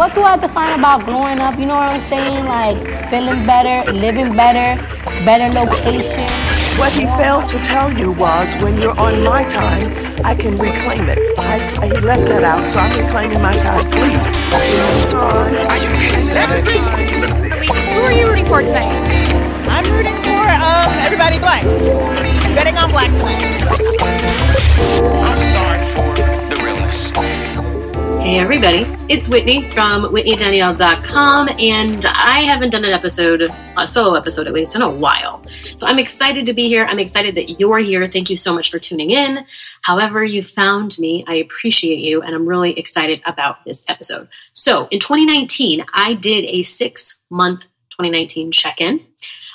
what do I define about growing up? You know what I'm saying? Like feeling better, living better, better location. What he failed to tell you was when you're on my time, I can reclaim it. I, he left that out, so I'm reclaiming my time. Please, respond. Are you Who are you rooting for tonight? I'm rooting for um, everybody black. Betting on black tonight. I'm sorry for the realness. Hey everybody, it's Whitney from WhitneyDanielle.com, and I haven't done an episode, a solo episode at least, in a while. So I'm excited to be here. I'm excited that you're here. Thank you so much for tuning in. However, you found me, I appreciate you, and I'm really excited about this episode. So in 2019, I did a six month 2019 check in.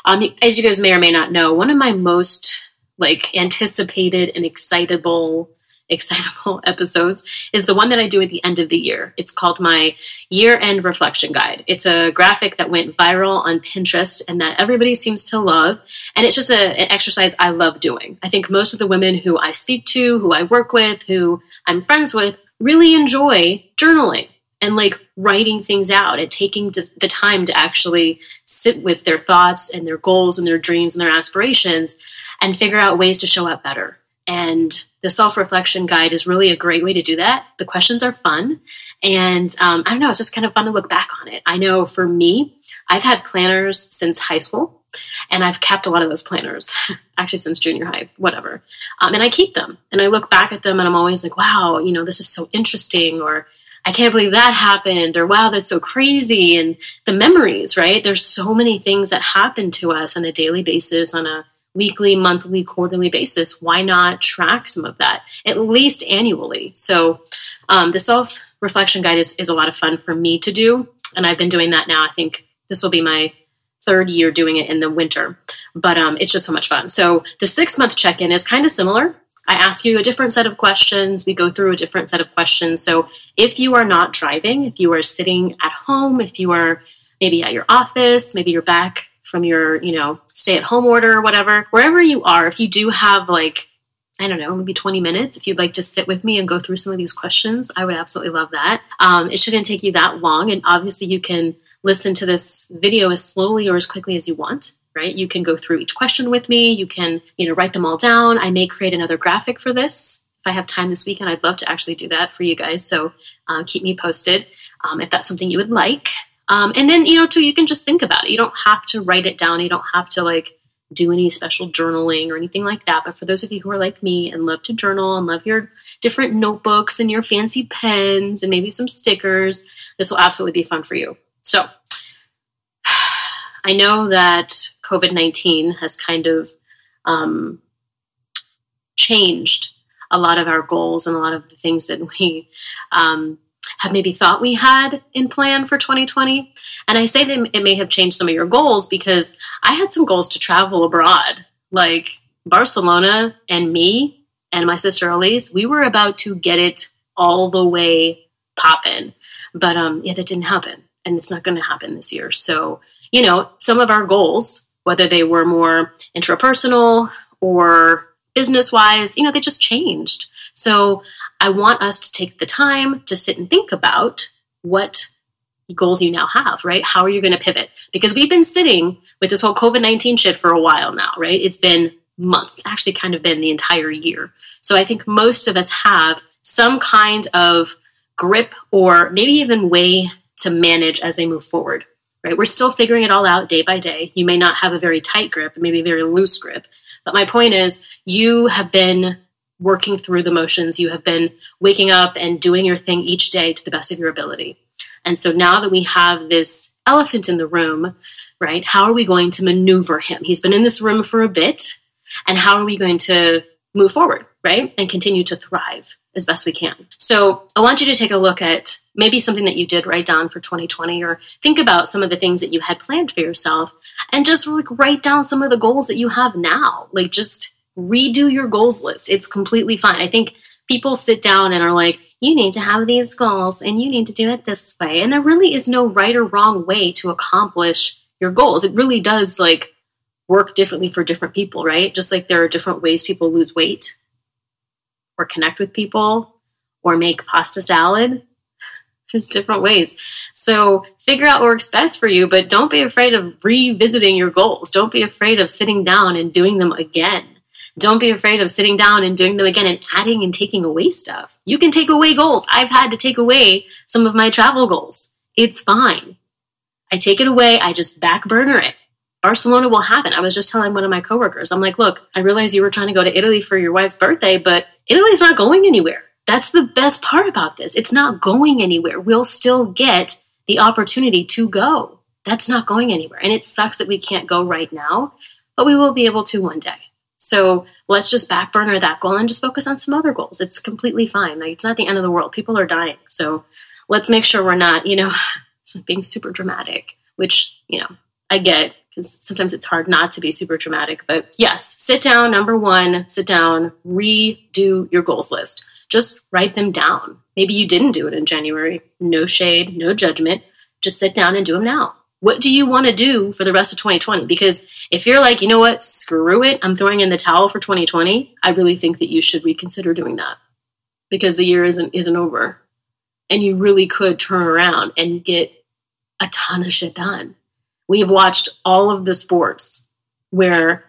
Um, as you guys may or may not know, one of my most like anticipated and excitable excitable episodes is the one that I do at the end of the year. It's called my year end reflection guide. It's a graphic that went viral on Pinterest and that everybody seems to love. And it's just a, an exercise I love doing. I think most of the women who I speak to, who I work with, who I'm friends with, really enjoy journaling and like writing things out and taking the time to actually sit with their thoughts and their goals and their dreams and their aspirations and figure out ways to show up better. And the self reflection guide is really a great way to do that. The questions are fun. And um, I don't know, it's just kind of fun to look back on it. I know for me, I've had planners since high school, and I've kept a lot of those planners, actually since junior high, whatever. Um, and I keep them, and I look back at them, and I'm always like, wow, you know, this is so interesting, or I can't believe that happened, or wow, that's so crazy. And the memories, right? There's so many things that happen to us on a daily basis, on a weekly, monthly, quarterly basis, why not track some of that at least annually? So, um, the self reflection guide is, is a lot of fun for me to do. And I've been doing that now. I think this will be my third year doing it in the winter, but um, it's just so much fun. So, the six month check in is kind of similar. I ask you a different set of questions. We go through a different set of questions. So, if you are not driving, if you are sitting at home, if you are maybe at your office, maybe you're back from your, you know, stay at home order or whatever, wherever you are, if you do have like, I don't know, maybe 20 minutes, if you'd like to sit with me and go through some of these questions, I would absolutely love that. Um, it shouldn't take you that long. And obviously, you can listen to this video as slowly or as quickly as you want right? You can go through each question with me. You can you know write them all down. I may create another graphic for this. If i have time this weekend i'd love to actually do that for you guys. So uh, keep me posted um, if that's something you would like um, and then, you know, too, you can just think about it. You don't have to write it down. You don't have to like do any special journaling or anything like that. But for those of you who are like me and love to journal and love your different notebooks and your fancy pens and maybe some stickers, this will absolutely be fun for you. So I know that COVID 19 has kind of um, changed a lot of our goals and a lot of the things that we um, have maybe thought we had in plan for 2020. And I say that it may have changed some of your goals because I had some goals to travel abroad, like Barcelona and me and my sister Elise. We were about to get it all the way popping, but um, yeah, that didn't happen, and it's not going to happen this year. So you know, some of our goals, whether they were more intrapersonal or business wise, you know, they just changed. So I want us to take the time to sit and think about what goals you now have, right? How are you going to pivot? Because we've been sitting with this whole COVID 19 shit for a while now, right? It's been months, actually, kind of been the entire year. So I think most of us have some kind of grip or maybe even way to manage as they move forward, right? We're still figuring it all out day by day. You may not have a very tight grip, maybe a very loose grip. But my point is, you have been working through the motions. You have been waking up and doing your thing each day to the best of your ability. And so now that we have this elephant in the room, right, how are we going to maneuver him? He's been in this room for a bit. And how are we going to move forward, right, and continue to thrive as best we can? So I want you to take a look at maybe something that you did write down for 2020 or think about some of the things that you had planned for yourself and just like write down some of the goals that you have now. Like just redo your goals list. It's completely fine. I think people sit down and are like, you need to have these goals and you need to do it this way. And there really is no right or wrong way to accomplish your goals. It really does like work differently for different people, right? Just like there are different ways people lose weight or connect with people or make pasta salad. There's different ways. So figure out what works best for you, but don't be afraid of revisiting your goals. Don't be afraid of sitting down and doing them again. Don't be afraid of sitting down and doing them again and adding and taking away stuff. You can take away goals. I've had to take away some of my travel goals. It's fine. I take it away, I just back burner it. Barcelona will happen. I was just telling one of my coworkers, I'm like, look, I realize you were trying to go to Italy for your wife's birthday, but Italy's not going anywhere. That's the best part about this. It's not going anywhere. We'll still get the opportunity to go. That's not going anywhere. And it sucks that we can't go right now, but we will be able to one day. So let's just back burner that goal and just focus on some other goals. It's completely fine. Like, it's not the end of the world. People are dying. So let's make sure we're not, you know, being super dramatic, which, you know, I get because sometimes it's hard not to be super dramatic. But yes, sit down. Number one, sit down, redo your goals list. Just write them down. Maybe you didn't do it in January. No shade, no judgment. Just sit down and do them now. What do you want to do for the rest of 2020? Because if you're like, you know what, screw it, I'm throwing in the towel for 2020, I really think that you should reconsider doing that because the year isn't isn't over, and you really could turn around and get a ton of shit done. We have watched all of the sports where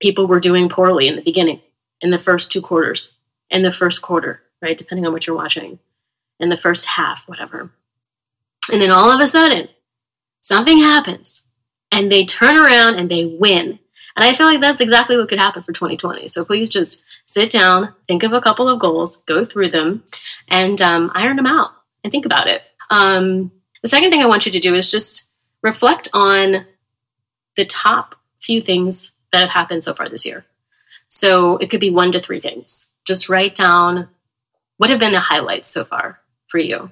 people were doing poorly in the beginning, in the first two quarters, in the first quarter, right? Depending on what you're watching, in the first half, whatever. And then all of a sudden, something happens and they turn around and they win. And I feel like that's exactly what could happen for 2020. So please just sit down, think of a couple of goals, go through them, and um, iron them out and think about it. Um, the second thing I want you to do is just reflect on the top few things that have happened so far this year. So it could be one to three things. Just write down what have been the highlights so far for you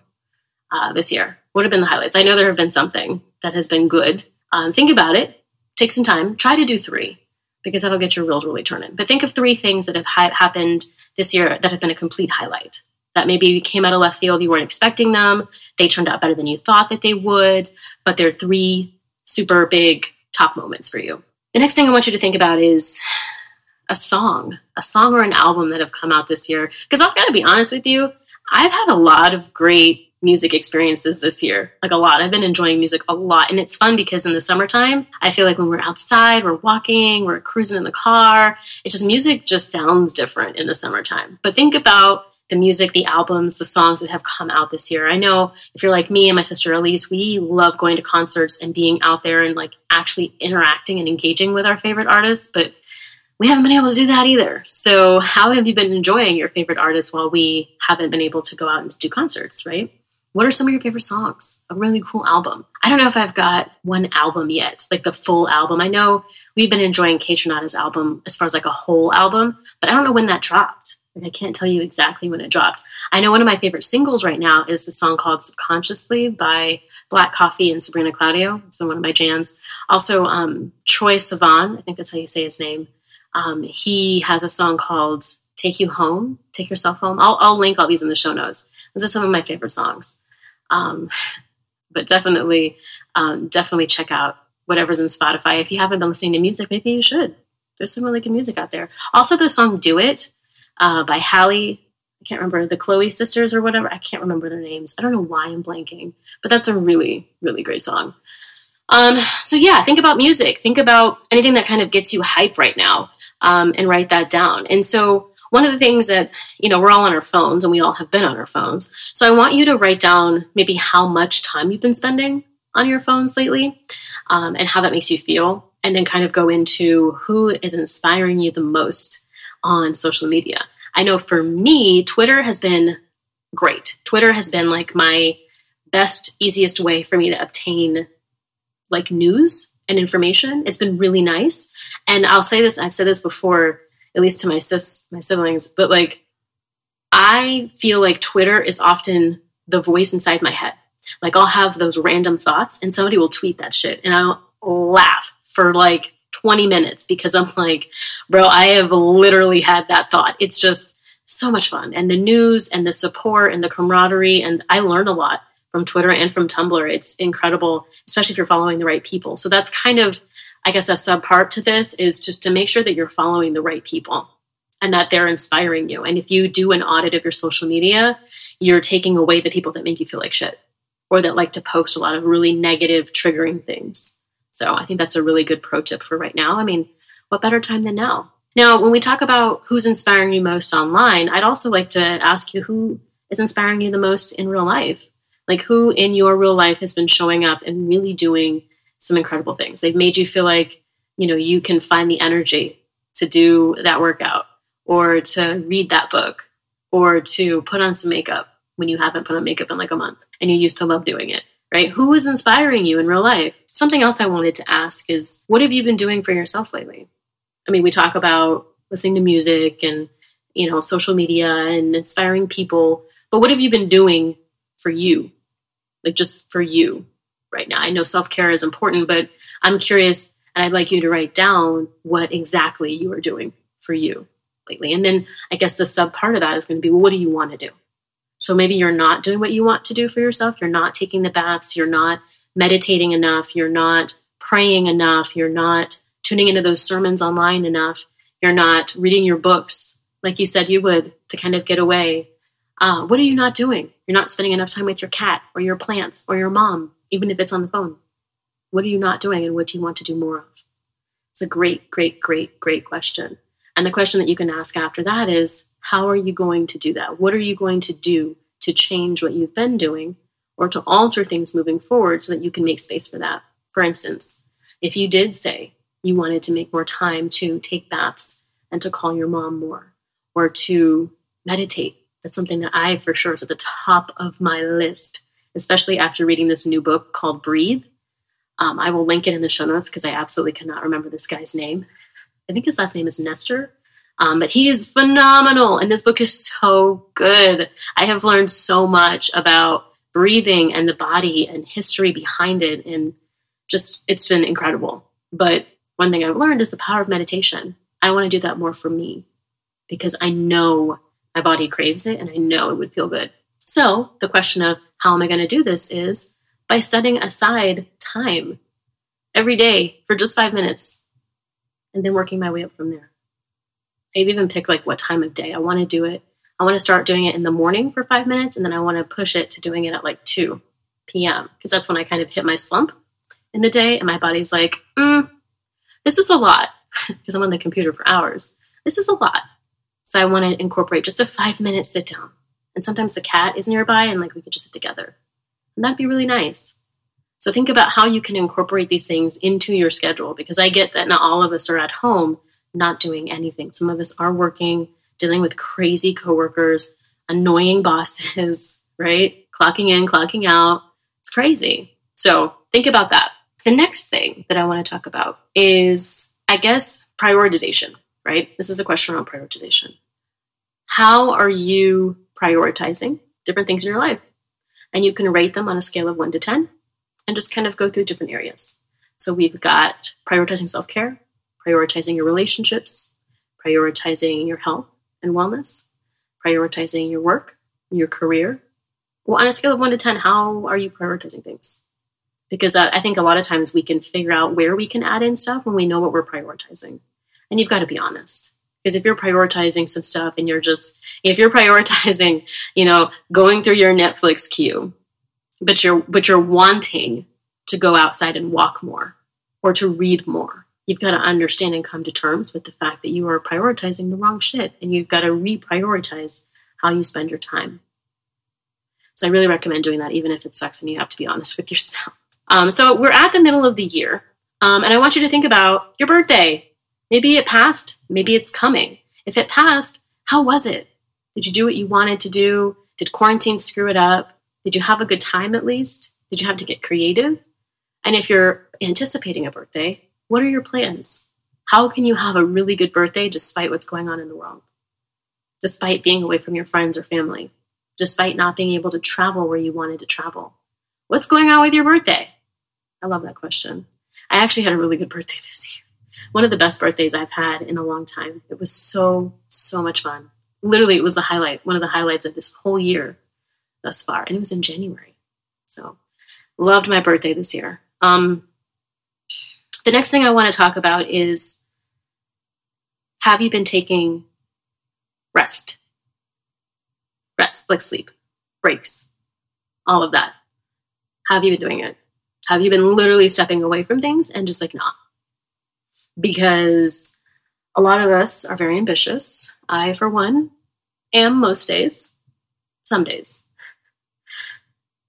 uh, this year. What have been the highlights? I know there have been something that has been good. Um, think about it. Take some time. Try to do three because that'll get your wheels really turning. But think of three things that have ha- happened this year that have been a complete highlight that maybe came out of left field, you weren't expecting them, they turned out better than you thought that they would, but they're three super big top moments for you. The next thing I want you to think about is a song, a song or an album that have come out this year. Because I've got to be honest with you, I've had a lot of great music experiences this year. Like a lot. I've been enjoying music a lot. And it's fun because in the summertime, I feel like when we're outside, we're walking, we're cruising in the car, it just music just sounds different in the summertime. But think about the music, the albums, the songs that have come out this year. I know if you're like me and my sister Elise, we love going to concerts and being out there and like actually interacting and engaging with our favorite artists, but we haven't been able to do that either. So, how have you been enjoying your favorite artists while we haven't been able to go out and do concerts, right? What are some of your favorite songs? A really cool album. I don't know if I've got one album yet, like the full album. I know we've been enjoying Kaytranada's album as far as like a whole album, but I don't know when that dropped. Like I can't tell you exactly when it dropped. I know one of my favorite singles right now is a song called Subconsciously by Black Coffee and Sabrina Claudio. It's been one of my jams. Also, um, Troye Sivan, I think that's how you say his name. Um, he has a song called Take You Home, Take Yourself Home. I'll, I'll, link all these in the show notes. Those are some of my favorite songs. Um, but definitely, um, definitely check out whatever's in Spotify. If you haven't been listening to music, maybe you should. There's some really good music out there. Also, the song Do It uh, by Halle. I can't remember the Chloe sisters or whatever. I can't remember their names. I don't know why I'm blanking, but that's a really, really great song. Um, so yeah, think about music. Think about anything that kind of gets you hype right now, um, and write that down. And so one of the things that you know we're all on our phones, and we all have been on our phones. So I want you to write down maybe how much time you've been spending on your phones lately, um, and how that makes you feel, and then kind of go into who is inspiring you the most on social media. I know for me, Twitter has been great. Twitter has been like my best, easiest way for me to obtain like news and information. It's been really nice. And I'll say this, I've said this before, at least to my sis, my siblings, but like I feel like Twitter is often the voice inside my head. Like I'll have those random thoughts and somebody will tweet that shit and I'll laugh for like 20 minutes because I'm like, bro, I have literally had that thought. It's just so much fun. And the news and the support and the camaraderie. And I learned a lot from Twitter and from Tumblr. It's incredible, especially if you're following the right people. So that's kind of, I guess, a sub part to this is just to make sure that you're following the right people and that they're inspiring you. And if you do an audit of your social media, you're taking away the people that make you feel like shit. or that like to post a lot of really negative, triggering things. So I think that's a really good pro tip for right now. I mean, what better time than now? Now, when we talk about who's inspiring you most online, I'd also like to ask you who is inspiring you the most in real life? Like, who in your real life has been showing up and really doing some incredible things? They've made you feel like, you know, you can find the energy to do that workout or to read that book or to put on some makeup when you haven't put on makeup in like a month and you used to love doing it, right? Who is inspiring you in real life? Something else I wanted to ask is what have you been doing for yourself lately? I mean, we talk about listening to music and, you know, social media and inspiring people, but what have you been doing for you? Like just for you right now? I know self care is important, but I'm curious and I'd like you to write down what exactly you are doing for you lately. And then I guess the sub part of that is going to be well, what do you want to do? So maybe you're not doing what you want to do for yourself. You're not taking the baths. You're not meditating enough. You're not praying enough. You're not tuning into those sermons online enough. You're not reading your books like you said you would to kind of get away. Uh, what are you not doing? You're not spending enough time with your cat or your plants or your mom, even if it's on the phone. What are you not doing and what do you want to do more of? It's a great, great, great, great question. And the question that you can ask after that is how are you going to do that? What are you going to do to change what you've been doing or to alter things moving forward so that you can make space for that? For instance, if you did say you wanted to make more time to take baths and to call your mom more or to meditate, that's something that I for sure is at the top of my list, especially after reading this new book called Breathe um, I will link it in the show notes because I absolutely cannot remember this guy's name. I think his last name is Nestor. Um, but he is phenomenal, and this book is so good. I have learned so much about breathing and the body and history behind it, and just it's been incredible. But one thing I've learned is the power of meditation. I want to do that more for me because I know my body craves it and I know it would feel good. So the question of how am I going to do this is by setting aside time every day for just five minutes and then working my way up from there. I've even picked like what time of day I want to do it. I want to start doing it in the morning for five minutes and then I want to push it to doing it at like 2 p.m. because that's when I kind of hit my slump in the day and my body's like, mm, this is a lot because I'm on the computer for hours. This is a lot. So I want to incorporate just a five minute sit down. And sometimes the cat is nearby and like we could just sit together. And that'd be really nice. So think about how you can incorporate these things into your schedule because I get that not all of us are at home not doing anything. Some of us are working, dealing with crazy coworkers, annoying bosses, right? Clocking in, clocking out. It's crazy. So think about that. The next thing that I want to talk about is, I guess, prioritization, right? This is a question around prioritization. How are you prioritizing different things in your life? And you can rate them on a scale of one to 10 and just kind of go through different areas. So we've got prioritizing self care, prioritizing your relationships, prioritizing your health and wellness, prioritizing your work, your career. Well, on a scale of one to 10, how are you prioritizing things? Because uh, I think a lot of times we can figure out where we can add in stuff when we know what we're prioritizing. And you've got to be honest. Because if you're prioritizing some stuff and you're just, if you're prioritizing, you know, going through your Netflix queue but you're but you're wanting to go outside and walk more or to read more you've got to understand and come to terms with the fact that you are prioritizing the wrong shit and you've got to reprioritize how you spend your time. So i really recommend doing that even if it sucks and you have to be honest with yourself. Um, so we're at the middle of the year um, and i want you to think about your birthday. Maybe it passed maybe it's coming. If it passed how was it did you do what you wanted to do did quarantine screw it up did you have a good time at least? Did you have to get creative? And if you're anticipating a birthday, what are your plans? How can you have a really good birthday despite what's going on in the world? Despite being away from your friends or family? Despite not being able to travel where you wanted to travel? What's going on with your birthday? I love that question. I actually had a really good birthday this year. One of the best birthdays I've had in a long time. It was so, so much fun. Literally, it was the highlight, one of the highlights of this whole year thus far, and it was in January. So, loved my birthday this year. Um, the next thing I want to talk about is have you been taking rest? Rest, like sleep, breaks, all of that. Have you been doing it? Have you been literally stepping away from things and just like not? Because a lot of us are very ambitious. I, for one, am most days, some days.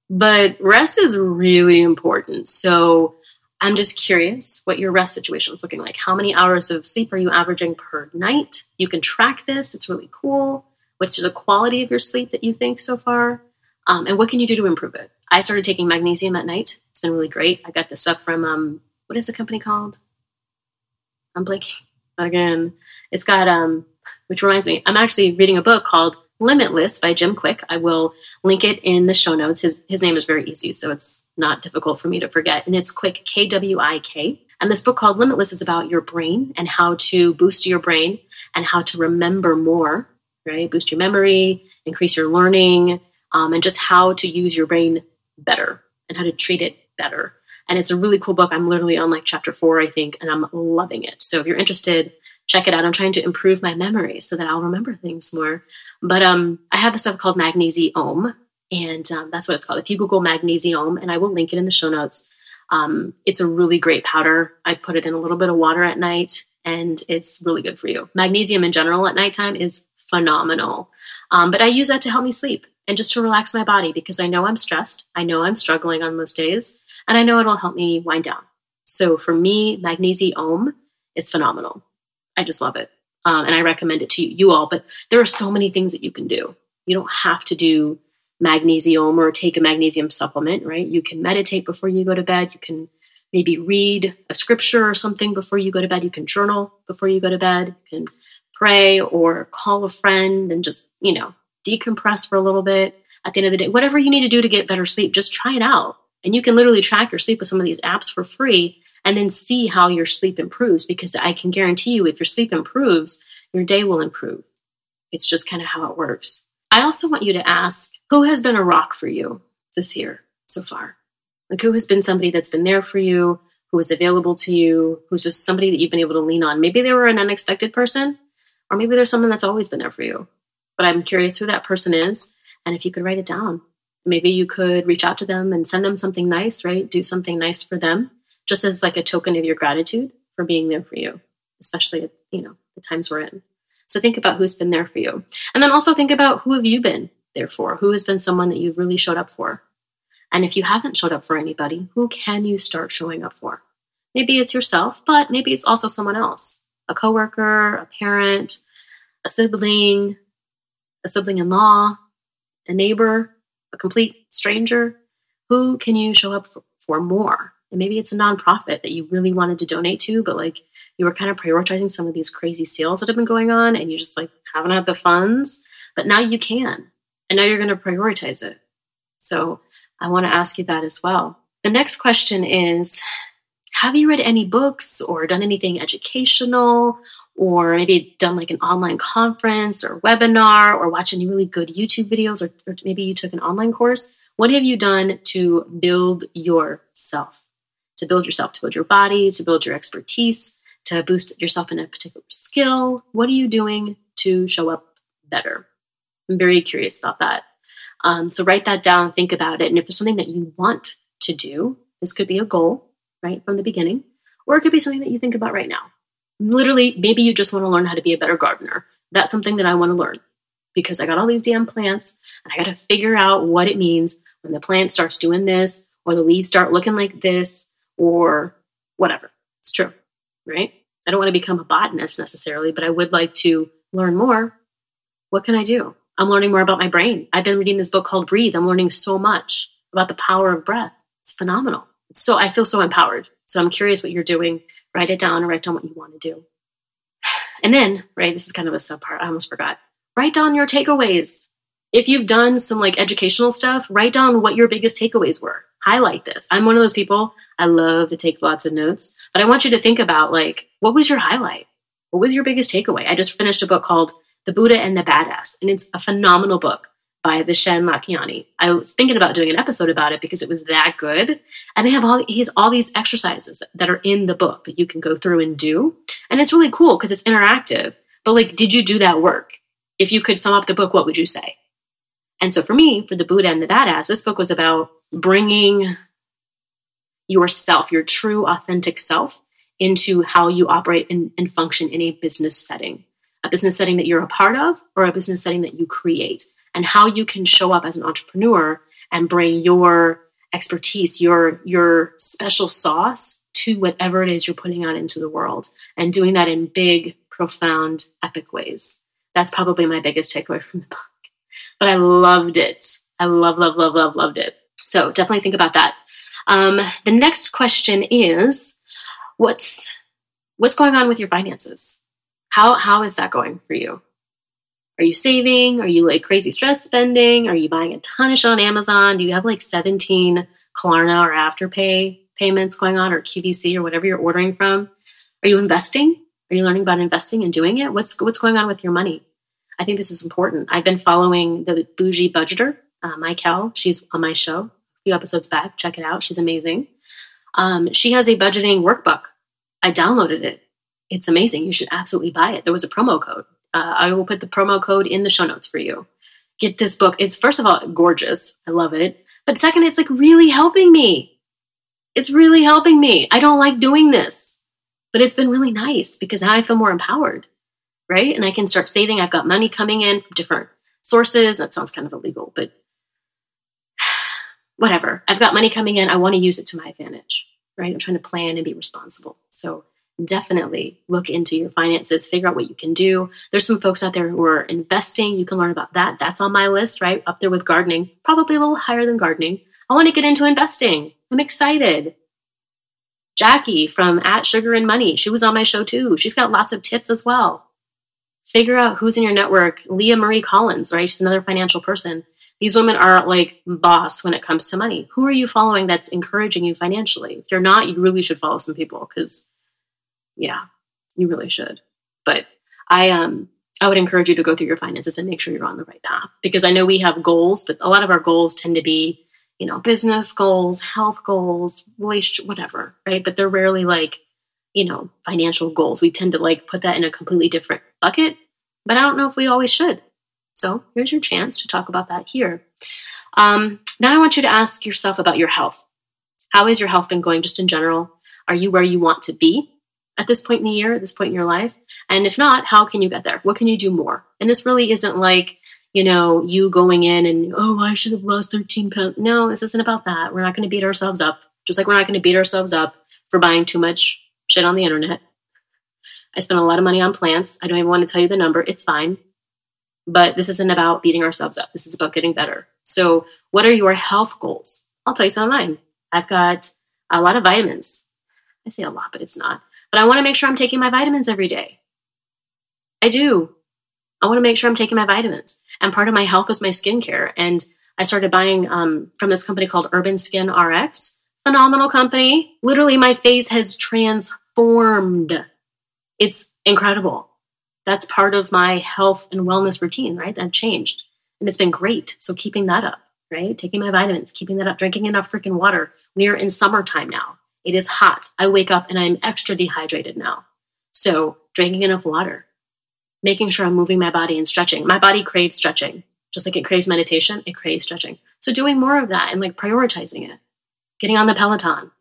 But rest is really important. So I'm just curious what your rest situation is looking like. How many hours of sleep are you averaging per night? You can track this, it's really cool. What's the quality of your sleep that you think so far? Um, and what can you do to improve it? I started taking magnesium at night. It's been really great. I got this stuff from, um, what is the company called? I'm blanking again. It's got, um, which reminds me, I'm actually reading a book called Limitless by Jim Kwik. I will link it in the show notes. His, his name is very easy, so it's not difficult for me to forget. And it's Kwik K W I K. And this book called Limitless is about your brain and how to boost your brain and how to remember more, right? Boost your memory, increase your learning, um, and just how to use your brain better and how to treat it better. And it's a really cool book. I'm literally on like chapter four, I think, and I'm loving it. So if you're interested, check it out. I'm trying to improve my memory so that I'll remember things more. But um, I have this stuff called Magnesium, and um, that's what it's called. If you Google Magnesium, and I will link it in the show notes, um, it's a really great powder. I put it in a little bit of water at night, and it's really good for you. Magnesium in general at nighttime is phenomenal. Um, but I use that to help me sleep and just to relax my body because I know I'm stressed. I know I'm struggling on most days, and I know it'll help me wind down. So for me, Magnesium is phenomenal. I just love it. Um, and I recommend it to you, you all. But there are so many things that you can do. You don't have to do magnesium or take a magnesium supplement, right? You can meditate before you go to bed. You can maybe read a scripture or something before you go to bed. You can journal before you go to bed. You can pray or call a friend and just, you know, decompress for a little bit at the end of the day. Whatever you need to do to get better sleep, just try it out. And you can literally track your sleep with some of these apps for free and then see how your sleep improves because I can guarantee you if your sleep improves, your day will improve. It's just kind of how it works. I also want you to ask who has been a rock for you this year so far? Like, who has been somebody that's been there for you, who is available to you, who's just somebody that you've been able to lean on? Maybe they were an unexpected person, or maybe there's someone that's always been there for you. But I'm curious who that person is, and if you could write it down. Maybe you could reach out to them and send them something nice, right? Do something nice for them just as like a token of your gratitude for being there for you, especially at, you know, the times we're in. So think about who's been there for you. And then also think about who have you been there for? Who has been someone that you've really showed up for? And if you haven't showed up for anybody, who can you start showing up for? Maybe it's yourself, but maybe it's also someone else. A coworker, a parent, a sibling, a sibling in law, a neighbor, complete stranger. Who can you show up for, for more? And maybe it's a nonprofit that you really wanted to donate to, but like you were kind of prioritizing some of these crazy sales that have been going on and you just like haven't had the funds, but now you can. And now you're going to prioritize it. So I want to ask you that as well. The next question is Have you read any books or done anything educational or maybe done like an online conference or webinar or watch any really good YouTube videos or, or maybe you took an online course? What have you done to build yourself? to build yourself, to build your body, to build your expertise, to boost yourself in a particular skill? What are you doing to show up better? I'm very curious about that. Um, so write that down, think about it. And if there's something that you want to do, this could be a goal, right, from the beginning, or it could be something that you think about right now. Literally, maybe you just want to learn how to be a better gardener. That's something that I want to learn because I got all these damn plants and I got to figure out what it means when the plant starts doing this or the leaves start looking like this or whatever. It's true, right? I don't want to become a botanist necessarily, but I would like to learn more. What can I do? I'm learning more about my brain. I've been reading this book called Breathe. I'm learning so much about the power of breath. It's phenomenal. So I feel so empowered. So I'm curious what you're doing. Write it down write down what you want to do. And then, right, this is kind of a subpart. I almost forgot. Write down your takeaways. If you've done some like educational stuff, write down what your biggest takeaways were highlight this. I'm one of those people, I love to take lots of notes, but I want you to think about like, what was your highlight? What was your biggest takeaway? I just finished a book called The Buddha and the Badass, and it's a phenomenal book by Vishen Lakhiani. I was thinking about doing an episode about it because it was that good. And they have all he has all these exercises that are in the book that you can go through and do. And it's really cool because it's interactive. But like, did you do that work? If you could sum up the book, what would you say? And so for me, for the Buddha and the Badass, this book was about bringing yourself, your true, authentic self, into how you operate and, and function in a business setting, a business setting that you're a part of or a business setting that you create, and how you can show up as an entrepreneur and bring your expertise, your your special sauce to whatever it is you're putting out into the world, and doing that in big, profound, epic ways. That's probably my biggest takeaway from the book. But I loved it. I love, love, love, love, loved it. So definitely think about that. Um, the next question is, what's what's going on with your finances? How how is that going for you? Are you saving? Are you like crazy stress spending? Are you buying a ton of shit on Amazon? Do you have like 17 Klarna or Afterpay payments going on or QVC or whatever you're ordering from? Are you investing? Are you learning about investing and doing it? What's what's going on with your money? I think this is important. I've been following the Boujie Budgeter, uh. She's on my show a few episodes back. Check it out. She's amazing. Um, she has a budgeting workbook. I downloaded it. It's amazing. You should absolutely buy it. There was a promo code. Uh, I will put the promo code in the show notes for you. Get this book. It's first of all gorgeous. I love it. But second, it's like really helping me. It's really helping me. I don't like doing this, but it's been really nice because now I feel more empowered, right? And I can start saving. I've got money coming in from different sources. That sounds kind of illegal, but whatever. I've got money coming in. I want to use it to my advantage, right? I'm trying to plan and be responsible. So definitely look into your finances, figure out what you can do. There's some folks out there who are investing. You can learn about that. That's on my list, right? Up there with gardening, probably a little higher than gardening. I want to get into investing. I'm excited. Jackie from At Sugar and Money, she was on my show too. She's got lots of tips as well. Figure out who's in your network. Leah Marie Collins, right? She's another financial person. These women are like boss when it comes to money. Who are you following that's encouraging you financially? If you're not, you really should follow some people because yeah, you really should. But I um I would encourage you to go through your finances and make sure you're on the right path because I know we have goals, but a lot of our goals tend to be, you know, business goals, health goals, relationship, whatever, right? But they're rarely like, you know, financial goals. We tend to like put that in a completely different bucket, but I don't know if we always should. So here's your chance to talk about that here. Um, now I want you to ask yourself about your health. How has your health been going just in general? Are you where you want to be? At this point in the year, at this point in your life? And if not, how can you get there? What can you do more? And this really isn't like, you know, you going in and, oh, I should have lost 13 pounds. No, this isn't about that. We're not going to beat ourselves up. Just like we're not going to beat ourselves up for buying too much shit on the internet. I spent a lot of money on plants. I don't even want to tell you the number. It's fine. But this isn't about beating ourselves up. This is about getting better. So, what are your health goals? I'll tell you some of mine. I've got a lot of vitamins. I say a lot, but it's not. But I want to make sure I'm taking my vitamins every day. I do. I want to make sure I'm taking my vitamins. And part of my health is my skincare. And I started buying um, from this company called Urban Skin RX. Phenomenal company. Literally, my face has transformed. It's incredible. That's part of my health and wellness routine, right? I've changed. And it's been great. So keeping that up, right? Taking my vitamins, keeping that up, drinking enough freaking water. We are in summertime now. It is hot. I wake up and I'm extra dehydrated now. So, drinking enough water, making sure I'm moving my body and stretching. My body craves stretching, just like it craves meditation, it craves stretching. So, doing more of that and like prioritizing it, getting on the Peloton,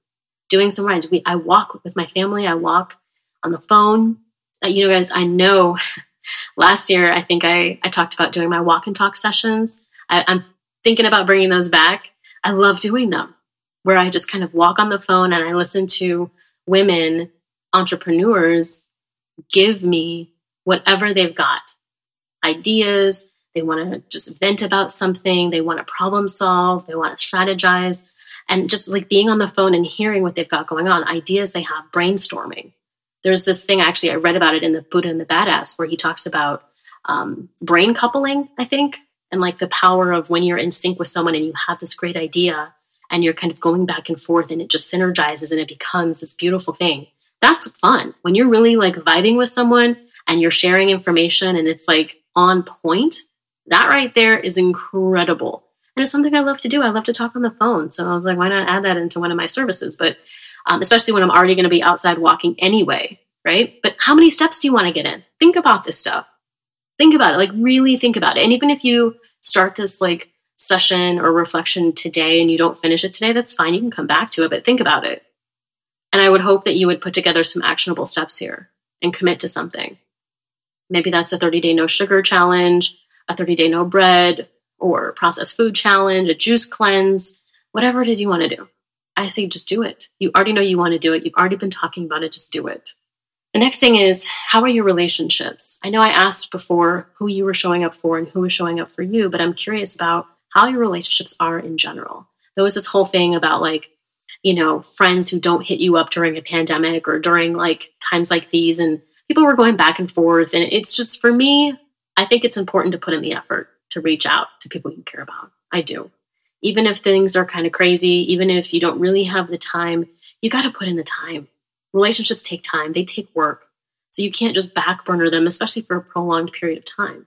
doing some rides. We, I walk with my family, I walk on the phone. Uh, you know, guys, I know last year I think I, I talked about doing my walk and talk sessions. I, I'm thinking about bringing those back. I love doing them where I just kind of walk on the phone and I listen to women, entrepreneurs, give me whatever they've got ideas. They want to just vent about something. They want to problem solve. They want to strategize. And just like being on the phone and hearing what they've got going on, ideas they have, brainstorming. There's this thing, actually, I read about it in the Buddha and the Badass, where he talks about um, brain coupling, I think, and like the power of when you're in sync with someone and you have this great idea and you're kind of going back and forth and it just synergizes and it becomes this beautiful thing. That's fun. When you're really like vibing with someone and you're sharing information and it's like on point, that right there is incredible. And it's something I love to do. I love to talk on the phone. So I was like, why not add that into one of my services? But um, especially when I'm already going to be outside walking anyway, right? But how many steps do you want to get in? Think about this stuff. Think about it. Like really think about it. And even if you start this like session or reflection today and you don't finish it today, that's fine. You can come back to it, but think about it. And I would hope that you would put together some actionable steps here and commit to something. Maybe that's a 30 day no sugar challenge, a 30 day no bread, or processed food challenge, a juice cleanse, whatever it is you want to do. I say just do it. You already know you want to do it. You've already been talking about it. Just do it. The next thing is how are your relationships? I know I asked before who you were showing up for and who was showing up for you, but I'm curious about how your relationships are in general. There was this whole thing about like, you know, friends who don't hit you up during a pandemic or during like times like these. And people were going back and forth. And it's just for me, I think it's important to put in the effort to reach out to people you care about. I do even if things are kind of crazy, even if you don't really have the time, you got to put in the time. Relationships take time, they take work. So you can't just back burner them, especially for a prolonged period of time,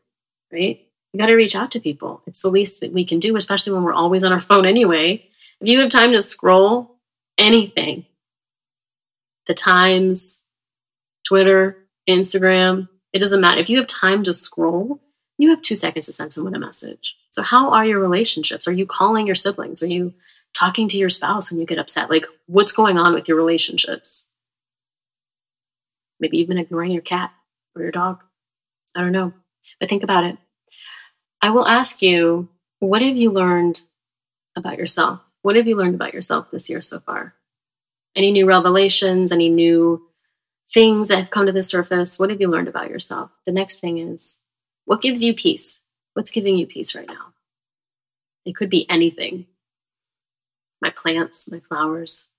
right? You got to reach out to people. It's the least that we can do, especially when we're always on our phone anyway. If you have time to scroll anything, the Times, Twitter, Instagram, it doesn't matter. If you have time to scroll, you have two seconds to send someone a message. So, how are your relationships? Are you calling your siblings? Are you talking to your spouse when you get upset? Like, what's going on with your relationships? Maybe been ignoring your cat or your dog. I don't know. But think about it. I will ask you, what have you learned about yourself? What have you learned about yourself this year so far? Any new revelations? Any new things that have come to the surface? What have you learned about yourself? The next thing is, what gives you peace? What's giving you peace right now? It could be anything my plants, my flowers,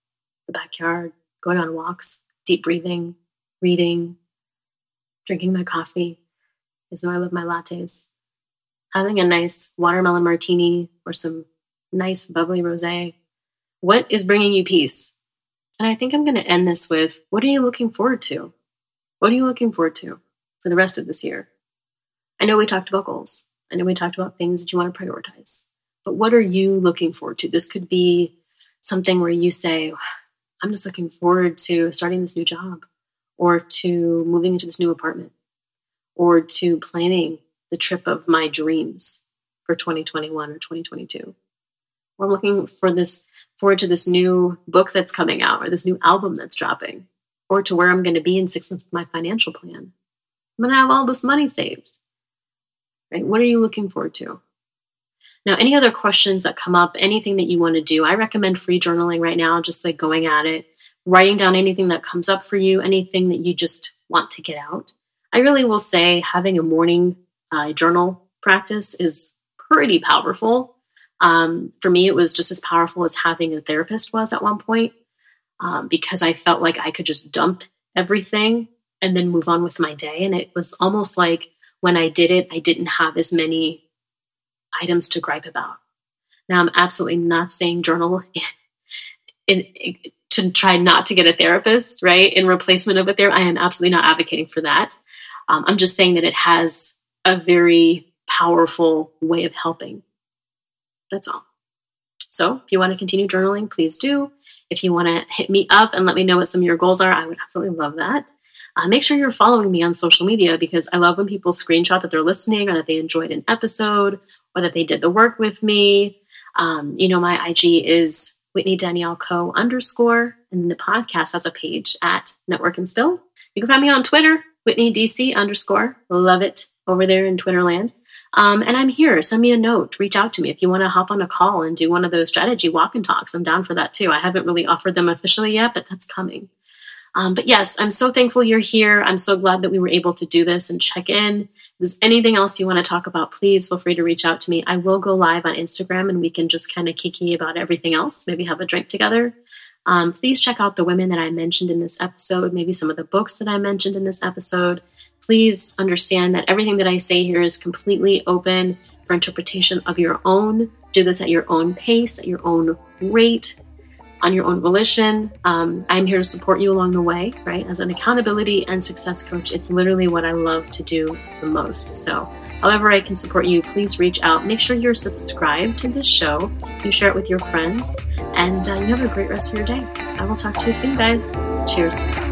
the backyard, going on walks, deep breathing, reading, drinking my coffee. You know I love my lattes. Having a nice watermelon martini or some nice bubbly rose. What is bringing you peace? And I think I'm going to end this with what are you looking forward to? What are you looking forward to for the rest of this year? I know we talked about goals. I know we talked about things that you want to prioritize, but what are you looking forward to? This could be something where you say, I'm just looking forward to starting this new job or to moving into this new apartment or to planning the trip of my dreams for 2021 or 2022. Or I'm looking for this forward to this new book that's coming out or this new album that's dropping or to where I'm going to be in six months with my financial plan. I'm going to have all this money saved right? What are you looking forward to? Now, any other questions that come up, anything that you want to do, I recommend free journaling right now, just like going at it, writing down anything that comes up for you, anything that you just want to get out. I really will say having a morning uh, journal practice is pretty powerful. Um, for me, it was just as powerful as having a therapist was at one point um, because I felt like I could just dump everything and then move on with my day. And it was almost like when I did it, I didn't have as many items to gripe about. Now, I'm absolutely not saying journal in, in, to try not to get a therapist, right? In replacement of a therapist. I am absolutely not advocating for that. Um, I'm just saying that it has a very powerful way of helping. That's all. So, if you want to continue journaling, please do. If you want to hit me up and let me know what some of your goals are, I would absolutely love that uh, make sure you're following me on social media because I love when people screenshot that they're listening or that they enjoyed an episode or that they did the work with me. Um, you know, my IG is Whitney Danielle Co underscore, and the podcast has a page at Network and Spill. You can find me on Twitter, Whitney DC underscore. Love it over there in Twitterland. Um, and I'm here. Send me a note. Reach out to me if you want to hop on a call and do one of those strategy walk and talks. I'm down for that too. I haven't really offered them officially yet, but that's coming. Um, but yes, I'm so thankful you're here. I'm so glad that we were able to do this and check in. If there's anything else you want to talk about, please feel free to reach out to me. I will go live on Instagram and we can just kind of kiki about everything else, maybe have a drink together. Um, please check out the women that I mentioned in this episode, maybe some of the books that I mentioned in this episode. Please understand that everything that I say here is completely open for interpretation of your own. Do this at your own pace, at your own rate on your own volition. Um, I'm here to support you along the way, right? As an accountability and success coach, it's literally what I love to do the most. So, however, I can support you, please reach out. Make sure you're subscribed to this show. You share it with your friends, and uh, you have a great rest of your day. I will talk to you soon, guys. Cheers.